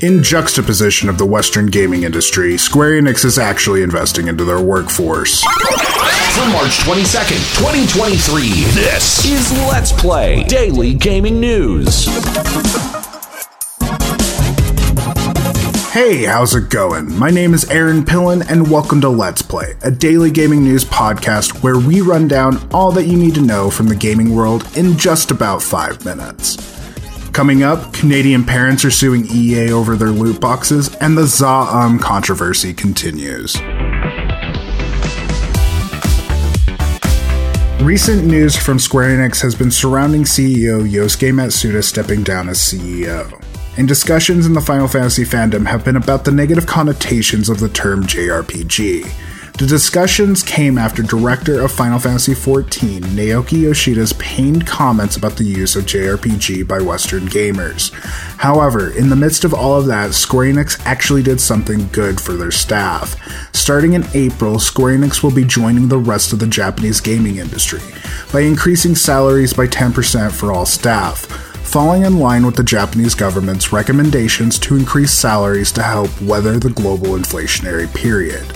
In juxtaposition of the Western gaming industry, Square Enix is actually investing into their workforce. From March 22nd, 2023, this is Let's Play Daily Gaming News. Hey, how's it going? My name is Aaron Pillen, and welcome to Let's Play, a daily gaming news podcast where we run down all that you need to know from the gaming world in just about five minutes. Coming up, Canadian parents are suing EA over their loot boxes, and the ZA-UM controversy continues. Recent news from Square Enix has been surrounding CEO Yosuke Matsuda stepping down as CEO. And discussions in the Final Fantasy fandom have been about the negative connotations of the term JRPG. The discussions came after director of Final Fantasy XIV, Naoki Yoshida's pained comments about the use of JRPG by Western gamers. However, in the midst of all of that, Square Enix actually did something good for their staff. Starting in April, Square Enix will be joining the rest of the Japanese gaming industry by increasing salaries by 10% for all staff falling in line with the Japanese government's recommendations to increase salaries to help weather the global inflationary period.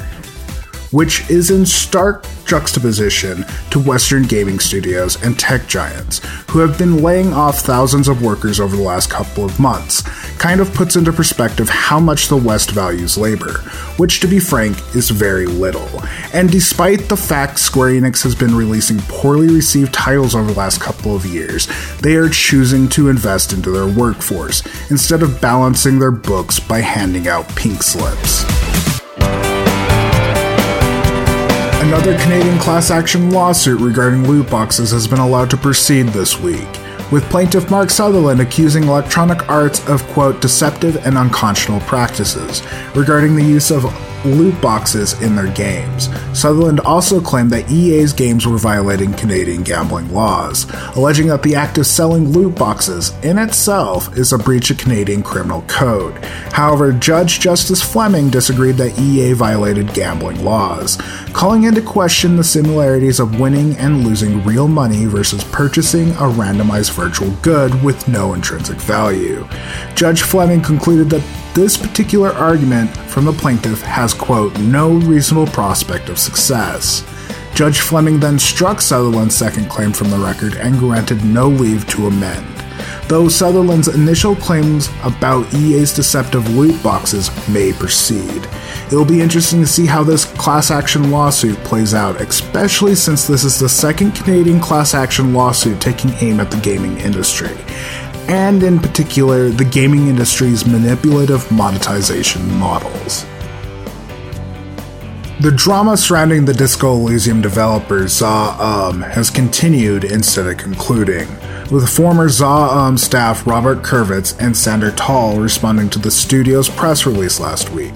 Which is in stark juxtaposition to Western gaming studios and tech giants, who have been laying off thousands of workers over the last couple of months, kind of puts into perspective how much the West values labor, which, to be frank, is very little. And despite the fact Square Enix has been releasing poorly received titles over the last couple of years, they are choosing to invest into their workforce instead of balancing their books by handing out pink slips. Another Canadian class action lawsuit regarding loot boxes has been allowed to proceed this week, with plaintiff Mark Sutherland accusing Electronic Arts of, quote, deceptive and unconscionable practices regarding the use of loot boxes in their games. Sutherland also claimed that EA's games were violating Canadian gambling laws, alleging that the act of selling loot boxes in itself is a breach of Canadian criminal code. However, Judge Justice Fleming disagreed that EA violated gambling laws, calling into question the similarities of winning and losing real money versus purchasing a randomized virtual good with no intrinsic value. Judge Fleming concluded that this particular argument from the plaintiff has, quote, no reasonable prospect of success. Judge Fleming then struck Sutherland's second claim from the record and granted no leave to amend. Though Sutherland's initial claims about EA's deceptive loot boxes may proceed. It will be interesting to see how this class action lawsuit plays out, especially since this is the second Canadian class action lawsuit taking aim at the gaming industry and in particular the gaming industry's manipulative monetization models. The drama surrounding the Disco Elysium developer ZA-UM uh, has continued instead of concluding, with former ZA-UM staff Robert Kurvitz and Sander Tall responding to the studio's press release last week.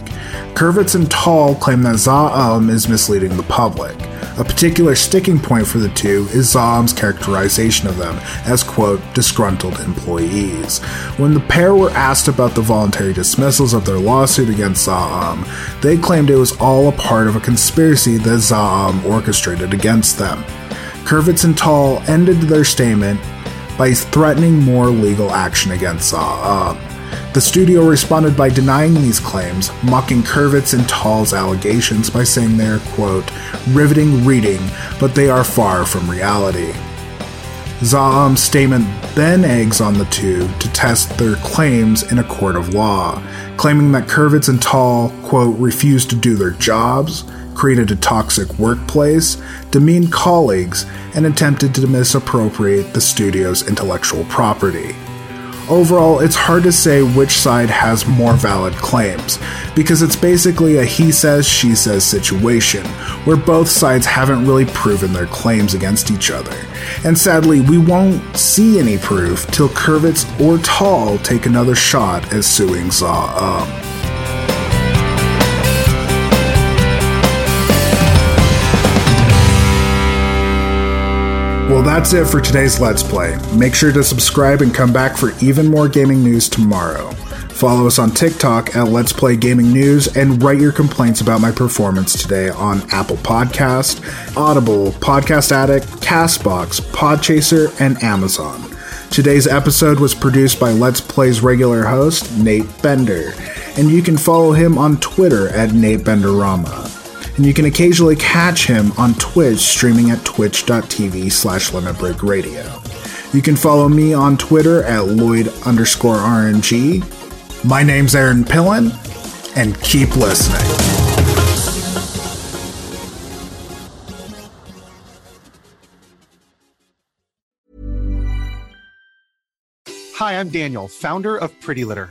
Kurvitz and Tall claim that ZA-UM is misleading the public, A particular sticking point for the two is ZA-UM's characterization of them as, quote, disgruntled employees. When the pair were asked about the voluntary dismissals of their lawsuit against ZA-UM, um, they claimed it was all a part of a conspiracy that ZA-UM um, orchestrated against them. Kurvitz and Tall ended their statement by threatening more legal action against ZA-UM. Uh, the studio responded by denying these claims, mocking Kurvitz and Tall's allegations by saying they are, quote, riveting reading, but they are far from reality. ZA-UM's statement then eggs on the two to test their claims in a court of law, claiming that Kurvitz and Tall, quote, refused to do their jobs, created a toxic workplace, demeaned colleagues, and attempted to misappropriate the studio's intellectual property. Overall, it's hard to say which side has more valid claims, because it's basically a he says, she says situation, where both sides haven't really proven their claims against each other. And sadly, we won't see any proof till Kurvitz or Tall take another shot at suing ZA-UM. Um, Well, that's it for today's Let's Play. Make sure to subscribe and come back for even more gaming news tomorrow. Follow us on TikTok at Let's Play Gaming News and write your complaints about my performance today on Apple Podcast, Audible, Podcast Addict, Castbox, Podchaser, and Amazon. Today's episode was produced by Let's Play's regular host, Nate Bender, and you can follow him on Twitter at Nate Benderama and you can occasionally catch him on Twitch streaming at twitch.tv slash limitbreakradio. You can follow me on Twitter at Lloyd underscore RNG. My name's Aaron Pillen, and keep listening. Hi, I'm Daniel, founder of Pretty Litter.